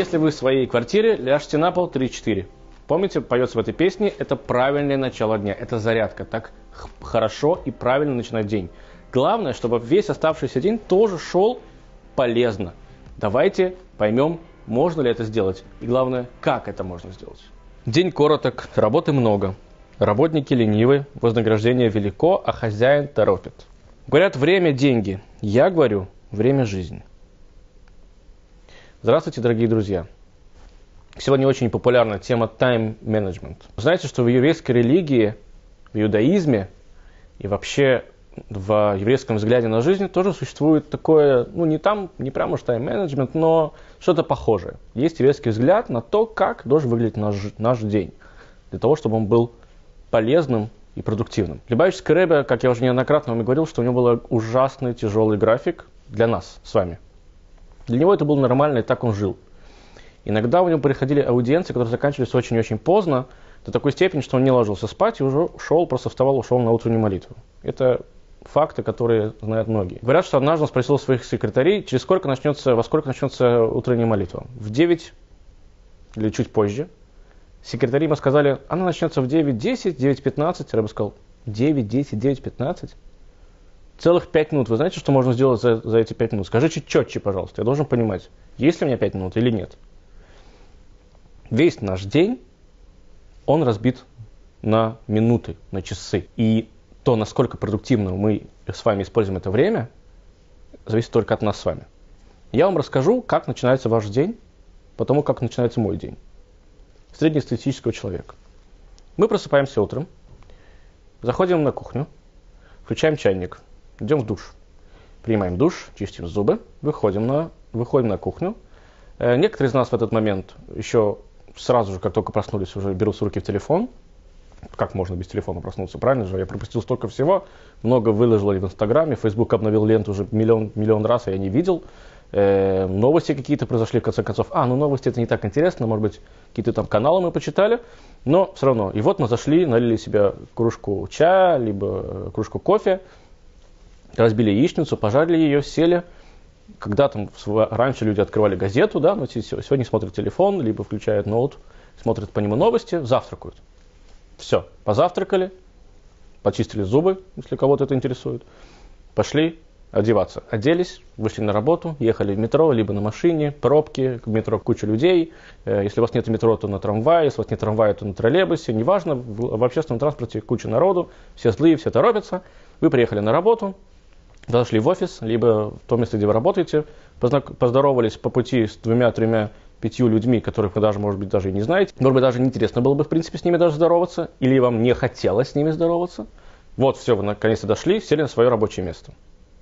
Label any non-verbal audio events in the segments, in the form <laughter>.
Если вы в своей квартире, ляжьте на пол 3-4. Помните, поется в этой песне, это правильное начало дня, это зарядка. Так хорошо и правильно начинать день. Главное, чтобы весь оставшийся день тоже шел полезно. Давайте поймем, можно ли это сделать. И главное, как это можно сделать. День короток, работы много. Работники ленивы, вознаграждение велико, а хозяин торопит. Говорят, время – деньги. Я говорю, время – жизнь. Здравствуйте, дорогие друзья. Сегодня очень популярна тема time management. Знаете, что в еврейской религии, в иудаизме и вообще в еврейском взгляде на жизнь тоже существует такое, ну не там, не прямо уж time management, но что-то похожее. Есть еврейский взгляд на то, как должен выглядеть наш, наш день, для того, чтобы он был полезным и продуктивным. Любавический Рэбе, как я уже неоднократно вам говорил, что у него был ужасный тяжелый график для нас с вами. Для него это был нормально, и так он жил. Иногда у него приходили аудиенции, которые заканчивались очень-очень поздно, до такой степени, что он не ложился спать и уже шел, просто вставал, ушел на утреннюю молитву. Это факты, которые знают многие. Говорят, что однажды он спросил своих секретарей, через сколько начнется, во сколько начнется утренняя молитва. В 9 или чуть позже. Секретари ему сказали, она начнется в 9.10, 9.15. Рэбе сказал, 9.10, 9.15? Целых 5 минут. Вы знаете, что можно сделать за, за эти 5 минут? Скажите четче, пожалуйста. Я должен понимать, есть ли у меня 5 минут или нет весь наш день, он разбит на минуты, на часы. И то, насколько продуктивно мы с вами используем это время, зависит только от нас с вами. Я вам расскажу, как начинается ваш день, потому как начинается мой день. Среднестатистического человека. Мы просыпаемся утром, заходим на кухню, включаем чайник, идем в душ, принимаем душ, чистим зубы, выходим на, выходим на кухню. Э, некоторые из нас в этот момент еще сразу же, как только проснулись, уже берут с руки в телефон. Как можно без телефона проснуться, правильно же? Я пропустил столько всего, много выложил в Инстаграме, Фейсбук обновил ленту уже миллион, миллион раз, а я не видел. Э, новости какие-то произошли, в конце концов. А, ну новости это не так интересно, может быть, какие-то там каналы мы почитали, но все равно. И вот мы зашли, налили себе кружку чая, либо э, кружку кофе, разбили яичницу, пожарили ее, сели – когда там раньше люди открывали газету, да, но сегодня смотрят телефон, либо включают ноут, смотрят по нему новости, завтракают. Все, позавтракали, почистили зубы, если кого-то это интересует, пошли одеваться. Оделись, вышли на работу, ехали в метро, либо на машине, пробки, в метро куча людей. Э, если у вас нет метро, то на трамвае, если у вас нет трамвая, то на троллейбусе, неважно, в общественном транспорте куча народу, все злые, все торопятся. Вы приехали на работу, зашли в офис, либо в то место, где вы работаете, поздоровались по пути с двумя-тремя пятью людьми, которых вы даже, может быть, даже и не знаете. Может быть, даже неинтересно было бы, в принципе, с ними даже здороваться, или вам не хотелось с ними здороваться. Вот, все, вы наконец-то дошли, сели на свое рабочее место.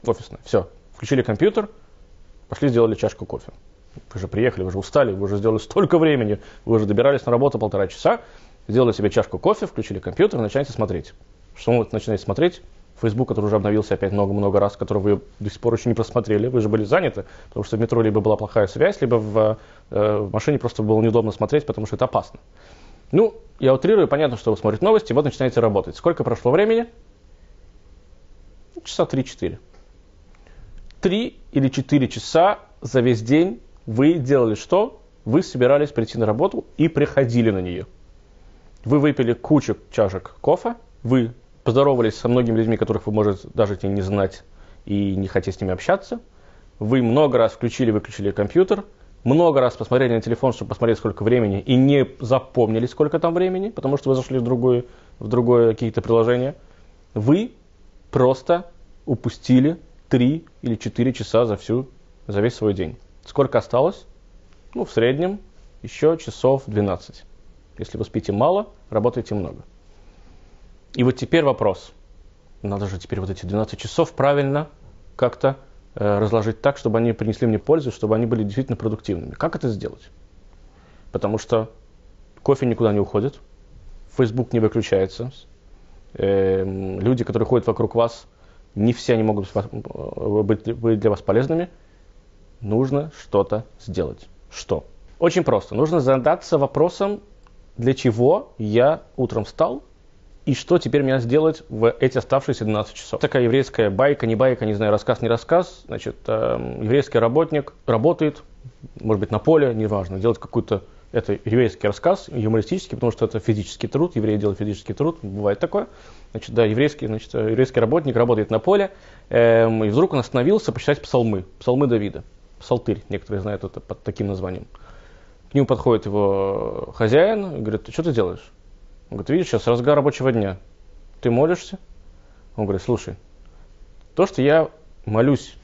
Офисное. Все. Включили компьютер, пошли сделали чашку кофе. Вы же приехали, вы же устали, вы уже сделали столько времени, вы уже добирались на работу полтора часа, сделали себе чашку кофе, включили компьютер, начинаете смотреть. Что вы начинаете смотреть? Facebook, который уже обновился опять много-много раз, который вы до сих пор еще не просмотрели, вы же были заняты, потому что в метро либо была плохая связь, либо в, э, в машине просто было неудобно смотреть, потому что это опасно. Ну, я утрирую, понятно, что вы смотрите новости, вот начинаете работать. Сколько прошло времени? Часа 3-4. Три или четыре часа за весь день вы делали что? Вы собирались прийти на работу и приходили на нее. Вы выпили кучу чашек кофе, вы поздоровались со многими людьми, которых вы можете даже не знать и не хотите с ними общаться. Вы много раз включили-выключили компьютер, много раз посмотрели на телефон, чтобы посмотреть, сколько времени, и не запомнили, сколько там времени, потому что вы зашли в другое, в другое какие-то приложения. Вы просто упустили 3 или 4 часа за, всю, за весь свой день. Сколько осталось? Ну, в среднем еще часов 12. Если вы спите мало, работаете много. И вот теперь вопрос. Надо же теперь вот эти 12 часов правильно как-то э, разложить так, чтобы они принесли мне пользу, чтобы они были действительно продуктивными. Как это сделать? Потому что кофе никуда не уходит, Facebook не выключается, э, люди, которые ходят вокруг вас, не все они могут э, быть, быть для вас полезными. Нужно что-то сделать. Что? Очень просто. Нужно задаться вопросом, для чего я утром встал и что теперь мне сделать в эти оставшиеся 12 часов. Такая еврейская байка, не байка, не знаю, рассказ, не рассказ. Значит, э, еврейский работник работает может быть, на поле, неважно, делать какую-то это еврейский рассказ, юмористический, потому что это физический труд, евреи делают физический труд, бывает такое. Значит, да, еврейский, значит, еврейский работник работает на поле, эм, и вдруг он остановился почитать псалмы, псалмы Давида, псалтырь, некоторые знают это под таким названием. К нему подходит его хозяин и говорит, что ты делаешь? Он говорит, видишь, сейчас разгар рабочего дня, ты молишься? Он говорит, слушай, то, что я молюсь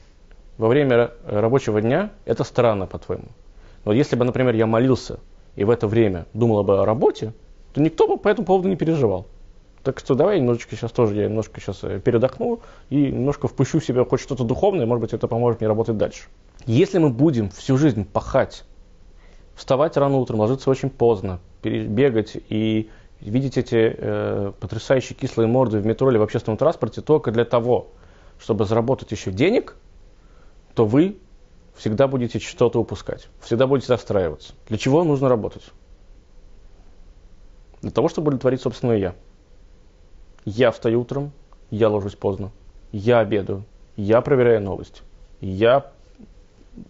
во время рабочего дня, это странно, по-твоему. Но если бы, например, я молился и в это время думал бы о работе, то никто бы по этому поводу не переживал. Так что давай немножечко сейчас тоже, я немножко сейчас э, передохну и немножко впущу в себя хоть что-то духовное, может быть, это поможет мне работать дальше. Если мы будем всю жизнь пахать, вставать рано утром, ложиться очень поздно, бегать и видеть эти э, потрясающие кислые морды в метро или в общественном транспорте только для того, чтобы заработать еще денег, то вы всегда будете что-то упускать, всегда будете расстраиваться. Для чего нужно работать? Для того, чтобы удовлетворить собственное «я». Я встаю утром, я ложусь поздно, я обедаю, я проверяю новости, я,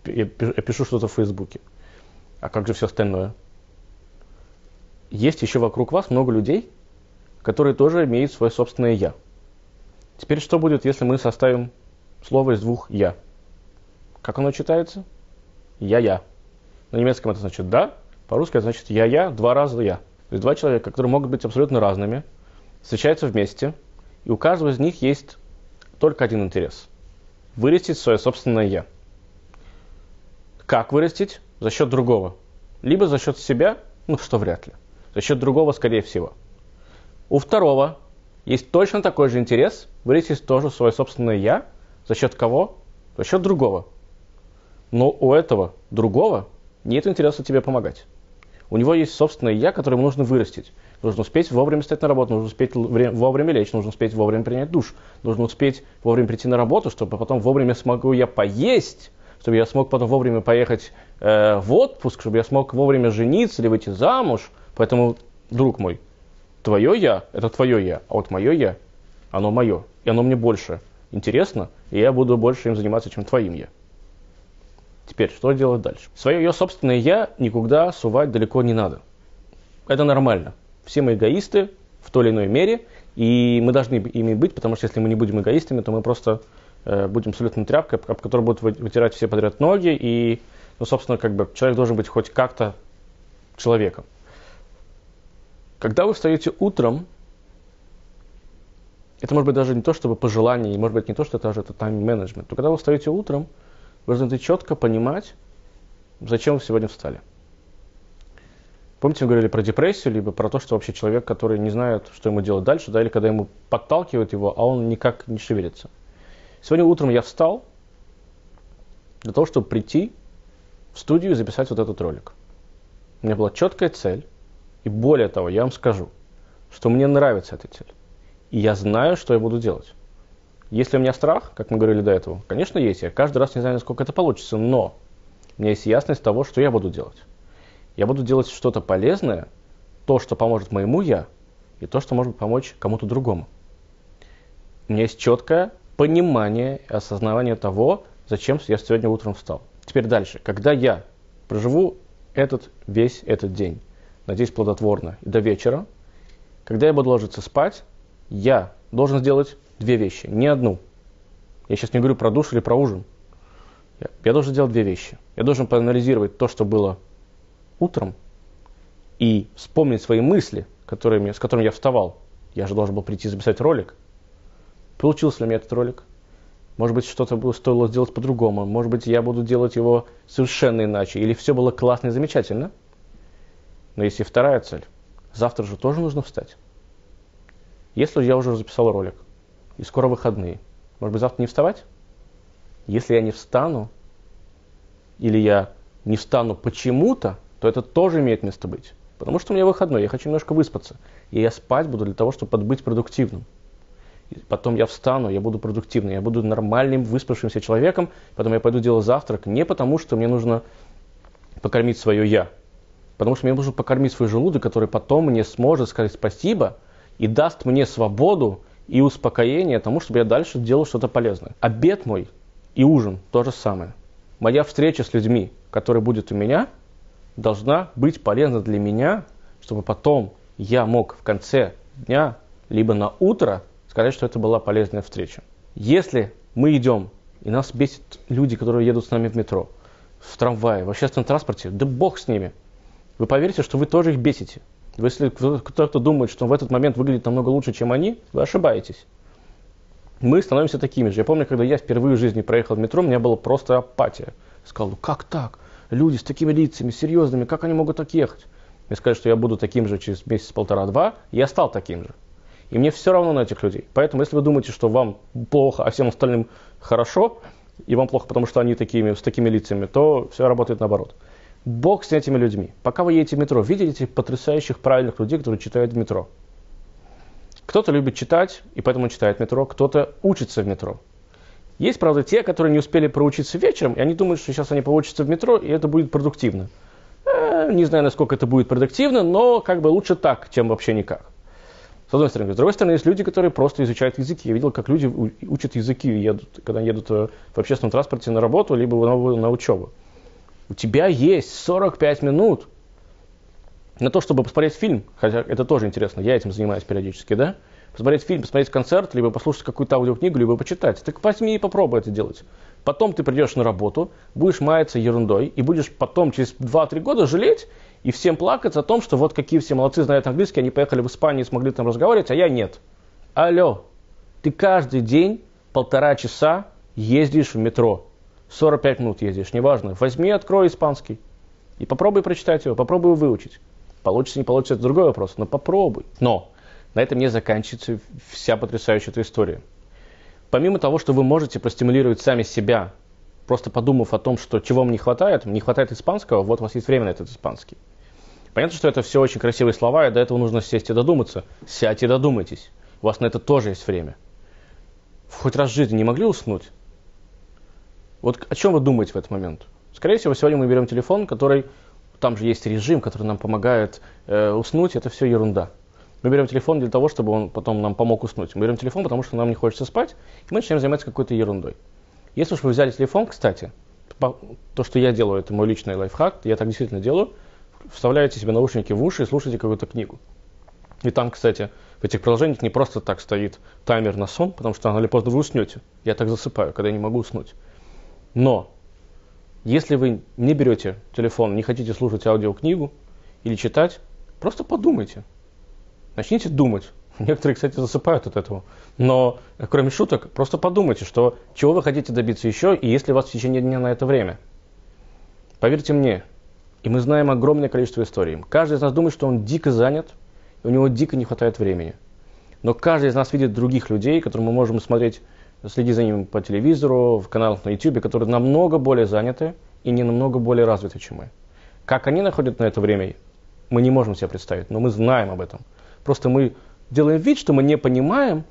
я пишу что-то в Фейсбуке. А как же все остальное? Есть еще вокруг вас много людей, которые тоже имеют свое собственное «я». Теперь что будет, если мы составим слово из двух «я»? Как оно читается? Я-я. На немецком это значит «да», по-русски это значит «я-я», два раза «я». То есть два человека, которые могут быть абсолютно разными, встречаются вместе, и у каждого из них есть только один интерес – вырастить свое собственное «я». Как вырастить? За счет другого. Либо за счет себя, ну что вряд ли. За счет другого, скорее всего. У второго есть точно такой же интерес вырастить тоже свое собственное «я». За счет кого? За счет другого. Но у этого другого нет интереса тебе помогать. У него есть собственное «я», которое ему нужно вырастить. Нужно успеть вовремя встать на работу, нужно успеть вовремя лечь, нужно успеть вовремя принять душ, нужно успеть вовремя прийти на работу, чтобы потом вовремя смогу я поесть, чтобы я смог потом вовремя поехать э, в отпуск, чтобы я смог вовремя жениться или выйти замуж. Поэтому, друг мой, твое «я» – это твое «я», а вот мое «я» – оно мое, и оно мне больше интересно, и я буду больше им заниматься, чем твоим «я». Теперь, что делать дальше? Свое ее собственное «я» никуда сувать далеко не надо. Это нормально. Все мы эгоисты в той или иной мере, и мы должны ими быть, потому что если мы не будем эгоистами, то мы просто э, будем абсолютно тряпкой, об которой будут вытирать все подряд ноги, и, ну, собственно, как бы человек должен быть хоть как-то человеком. Когда вы встаете утром, это может быть даже не то, чтобы пожелание, и может быть не то, что это даже это тайм-менеджмент, то когда вы встаете утром, вы должны четко понимать, зачем вы сегодня встали. Помните, мы говорили про депрессию, либо про то, что вообще человек, который не знает, что ему делать дальше, да, или когда ему подталкивают его, а он никак не шевелится. Сегодня утром я встал для того, чтобы прийти в студию и записать вот этот ролик. У меня была четкая цель, и более того, я вам скажу, что мне нравится эта цель. И я знаю, что я буду делать. Если у меня страх, как мы говорили до этого, конечно, есть. Я каждый раз не знаю, насколько это получится, но у меня есть ясность того, что я буду делать. Я буду делать что-то полезное, то, что поможет моему я, и то, что может помочь кому-то другому. У меня есть четкое понимание и осознавание того, зачем я сегодня утром встал. Теперь дальше. Когда я проживу этот весь этот день, надеюсь, плодотворно, и до вечера, когда я буду ложиться спать, я должен сделать две вещи, не одну. Я сейчас не говорю про душ или про ужин. Я, я должен сделать две вещи. Я должен проанализировать то, что было утром, и вспомнить свои мысли, которые, с которыми я вставал. Я же должен был прийти записать ролик. Получился ли у меня этот ролик? Может быть, что-то стоило сделать по-другому. Может быть, я буду делать его совершенно иначе. Или все было классно и замечательно. Но есть и вторая цель. Завтра же тоже нужно встать. Если я уже записал ролик, и скоро выходные. Может быть, завтра не вставать? Если я не встану, или я не встану почему-то, то это тоже имеет место быть. Потому что у меня выходной, я хочу немножко выспаться. И я спать буду для того, чтобы быть продуктивным. И потом я встану, я буду продуктивным, я буду нормальным, выспавшимся человеком, потом я пойду делать завтрак не потому, что мне нужно покормить свое «я», потому что мне нужно покормить свой желудок, который потом мне сможет сказать спасибо и даст мне свободу и успокоение тому, чтобы я дальше делал что-то полезное. Обед мой и ужин то же самое. моя встреча с людьми, которая будет у меня, должна быть полезна для меня, чтобы потом я мог в конце дня, либо на утро сказать, что это была полезная встреча. Если мы идем, и нас бесит люди, которые едут с нами в метро, в трамвае, в общественном транспорте, да бог с ними. Вы поверите, что вы тоже их бесите. Если кто-то думает, что в этот момент выглядит намного лучше, чем они, вы ошибаетесь. Мы становимся такими же. Я помню, когда я впервые в жизни проехал в метро, у меня была просто апатия. Сказал, ну как так? Люди с такими лицами, серьезными, как они могут так ехать? Мне сказали, что я буду таким же через месяц, полтора-два, я стал таким же. И мне все равно на этих людей. Поэтому, если вы думаете, что вам плохо, а всем остальным хорошо, и вам плохо, потому что они такими, с такими лицами, то все работает наоборот. Бог с этими людьми. Пока вы едете в метро, видите этих потрясающих правильных людей, которые читают в метро. Кто-то любит читать, и поэтому читает метро, кто-то учится в метро. Есть, правда, те, которые не успели проучиться вечером, и они думают, что сейчас они поучатся в метро, и это будет продуктивно. Э, не знаю, насколько это будет продуктивно, но как бы лучше так, чем вообще никак. С одной стороны. С другой стороны, есть люди, которые просто изучают языки. Я видел, как люди учат языки, едут, когда едут э, в общественном транспорте на работу, либо на, на учебу. У тебя есть 45 минут на то, чтобы посмотреть фильм, хотя это тоже интересно, я этим занимаюсь периодически, да? Посмотреть фильм, посмотреть концерт, либо послушать какую-то аудиокнигу, либо почитать. Так возьми и попробуй это делать. Потом ты придешь на работу, будешь маяться ерундой, и будешь потом через 2-3 года жалеть и всем плакаться о том, что вот какие все молодцы знают английский, они поехали в Испанию и смогли там разговаривать, а я нет. Алло, ты каждый день полтора часа ездишь в метро. 45 минут ездишь, неважно. Возьми, открой испанский и попробуй прочитать его, попробуй его выучить. Получится, не получится, это другой вопрос, но попробуй. Но на этом не заканчивается вся потрясающая эта история. Помимо того, что вы можете простимулировать сами себя, просто подумав о том, что чего вам не хватает, не хватает испанского, вот у вас есть время на этот испанский. Понятно, что это все очень красивые слова, и до этого нужно сесть и додуматься. Сядьте и додумайтесь. У вас на это тоже есть время. Хоть раз в жизни не могли уснуть? Вот о чем вы думаете в этот момент? Скорее всего, сегодня мы берем телефон, который, там же есть режим, который нам помогает э, уснуть, это все ерунда. Мы берем телефон для того, чтобы он потом нам помог уснуть. Мы берем телефон, потому что нам не хочется спать, и мы начинаем заниматься какой-то ерундой. Если уж вы взяли телефон, кстати, то, что я делаю, это мой личный лайфхак, я так действительно делаю, вставляете себе наушники в уши и слушаете какую-то книгу. И там, кстати, в этих приложениях не просто так стоит таймер на сон, потому что рано или поздно вы уснете. Я так засыпаю, когда я не могу уснуть. Но если вы не берете телефон, не хотите слушать аудиокнигу или читать, просто подумайте – Начните думать. <laughs> Некоторые, кстати, засыпают от этого. Но, кроме шуток, просто подумайте, что чего вы хотите добиться еще, и есть ли у вас в течение дня на это время. Поверьте мне, и мы знаем огромное количество историй. Каждый из нас думает, что он дико занят, и у него дико не хватает времени. Но каждый из нас видит других людей, которые мы можем смотреть, следить за ними по телевизору, в каналах на YouTube, которые намного более заняты и не намного более развиты, чем мы. Как они находят на это время, мы не можем себе представить, но мы знаем об этом – Просто мы делаем вид, что мы не понимаем,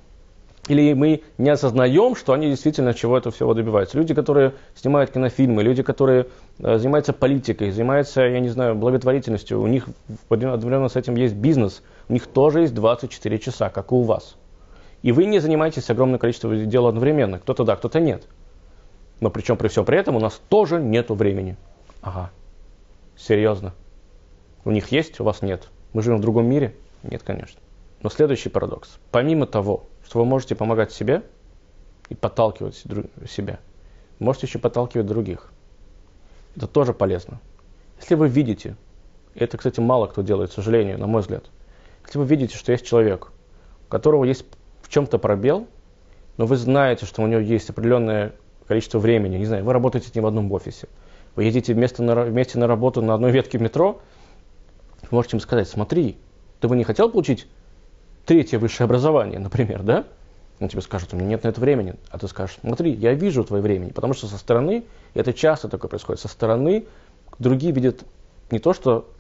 или мы не осознаем, что они действительно чего этого всего добиваются. Люди, которые снимают кинофильмы, люди, которые э, занимаются политикой, занимаются, я не знаю, благотворительностью, у них одновременно с этим есть бизнес, у них тоже есть 24 часа, как и у вас. И вы не занимаетесь огромным количеством дел одновременно. Кто-то да, кто-то нет. Но причем при всем при этом у нас тоже нет времени. Ага. Серьезно. У них есть, у вас нет. Мы живем в другом мире. Нет, конечно. Но следующий парадокс. Помимо того, что вы можете помогать себе и подталкивать себя, можете еще подталкивать других. Это тоже полезно. Если вы видите, это, кстати, мало кто делает, к сожалению, на мой взгляд, если вы видите, что есть человек, у которого есть в чем-то пробел, но вы знаете, что у него есть определенное количество времени, не знаю, вы работаете с ним в одном офисе, вы едете вместе на, вместе на работу на одной ветке метро, вы можете ему сказать, смотри, ты бы не хотел получить третье высшее образование, например, да? Он тебе скажет, у меня нет на это времени. А ты скажешь, смотри, я вижу твое времени. Потому что со стороны, и это часто такое происходит, со стороны другие видят не то, что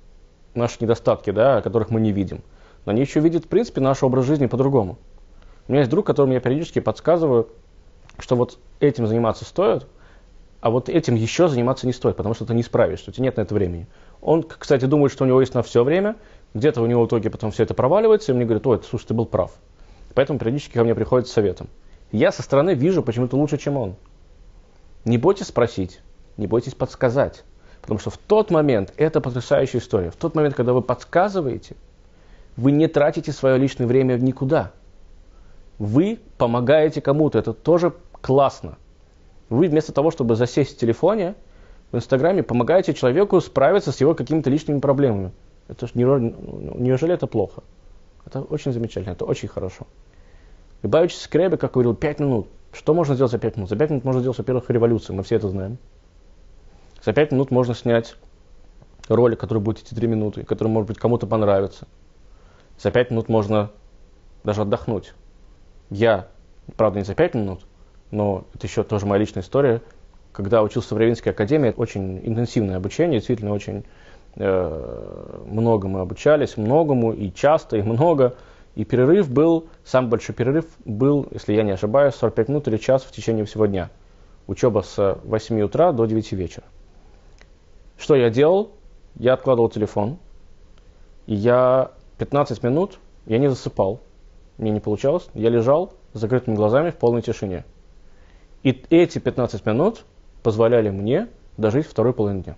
наши недостатки, да, которых мы не видим, но они еще видят, в принципе, наш образ жизни по-другому. У меня есть друг, которому я периодически подсказываю, что вот этим заниматься стоит, а вот этим еще заниматься не стоит, потому что ты не справишься, у тебя нет на это времени. Он, кстати, думает, что у него есть на все время, где-то у него в итоге потом все это проваливается, и мне говорят, ой, слушай, ты был прав. Поэтому периодически ко мне приходит с советом. Я со стороны вижу почему-то лучше, чем он. Не бойтесь спросить. не бойтесь подсказать. Потому что в тот момент, это потрясающая история, в тот момент, когда вы подсказываете, вы не тратите свое личное время никуда. Вы помогаете кому-то, это тоже классно. Вы вместо того, чтобы засесть в телефоне, в Инстаграме помогаете человеку справиться с его какими-то личными проблемами. Это ж, неужели это плохо? Это очень замечательно, это очень хорошо. Любавич Скребе, как говорил, 5 минут. Что можно сделать за 5 минут? За 5 минут можно сделать, во-первых, революцию, мы все это знаем. За 5 минут можно снять ролик, который будет идти 3 минуты, который, может быть, кому-то понравится. За 5 минут можно даже отдохнуть. Я, правда, не за 5 минут, но это еще тоже моя личная история. Когда учился в Равинской академии, очень интенсивное обучение, действительно очень э, много мы обучались, многому и часто, и много. И перерыв был, самый большой перерыв был, если я не ошибаюсь, 45 минут или час в течение всего дня. Учеба с 8 утра до 9 вечера. Что я делал? Я откладывал телефон, и я 15 минут, я не засыпал, мне не получалось, я лежал с закрытыми глазами в полной тишине. И эти 15 минут позволяли мне дожить второй половину дня.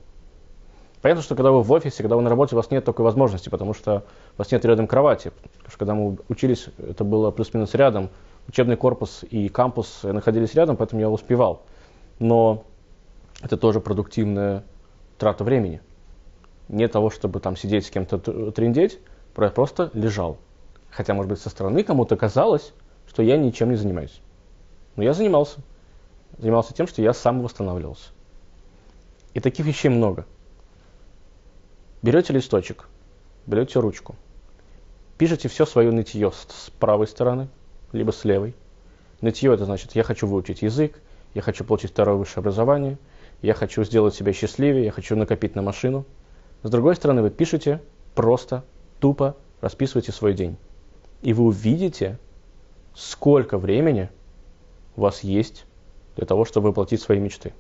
Понятно, что когда вы в офисе, когда вы на работе, у вас нет такой возможности, потому что у вас нет рядом кровати. Потому что когда мы учились, это было плюс-минус рядом. Учебный корпус и кампус находились рядом, поэтому я успевал. Но это тоже продуктивная трата времени. Не того, чтобы там сидеть с кем-то трендеть, просто лежал. Хотя, может быть, со стороны кому-то казалось, что я ничем не занимаюсь. Но я занимался. Занимался тем, что я сам восстанавливался. И таких вещей много. Берете листочек, берете ручку, пишите все свое нытье с правой стороны, либо с левой. Нытье это значит, я хочу выучить язык, я хочу получить второе высшее образование, я хочу сделать себя счастливее, я хочу накопить на машину. С другой стороны, вы пишете просто, тупо расписываете свой день. И вы увидите, сколько времени у вас есть для того, чтобы воплотить свои мечты.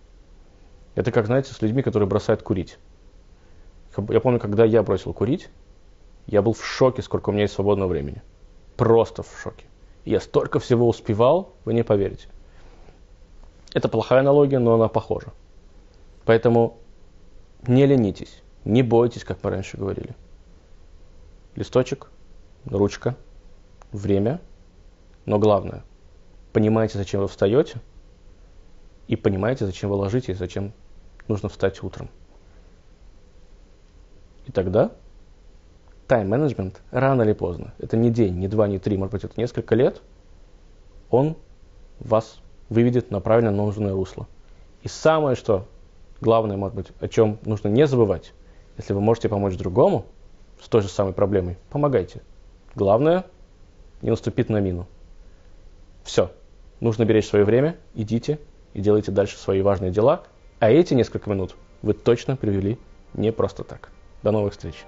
Это как, знаете, с людьми, которые бросают курить. Я помню, когда я бросил курить, я был в шоке, сколько у меня есть свободного времени. Просто в шоке. Я столько всего успевал, вы не поверите. Это плохая аналогия, но она похожа. Поэтому не ленитесь, не бойтесь, как мы раньше говорили. Листочек, ручка, время, но главное, понимаете, зачем вы встаете, и понимаете, зачем вы ложитесь, зачем нужно встать утром. И тогда тайм-менеджмент рано или поздно, это не день, не два, не три, может быть, это несколько лет, он вас выведет на правильно нужное русло. И самое, что главное, может быть, о чем нужно не забывать, если вы можете помочь другому с той же самой проблемой, помогайте. Главное, не наступить на мину. Все. Нужно беречь свое время, идите и делайте дальше свои важные дела. А эти несколько минут вы точно привели не просто так. До новых встреч.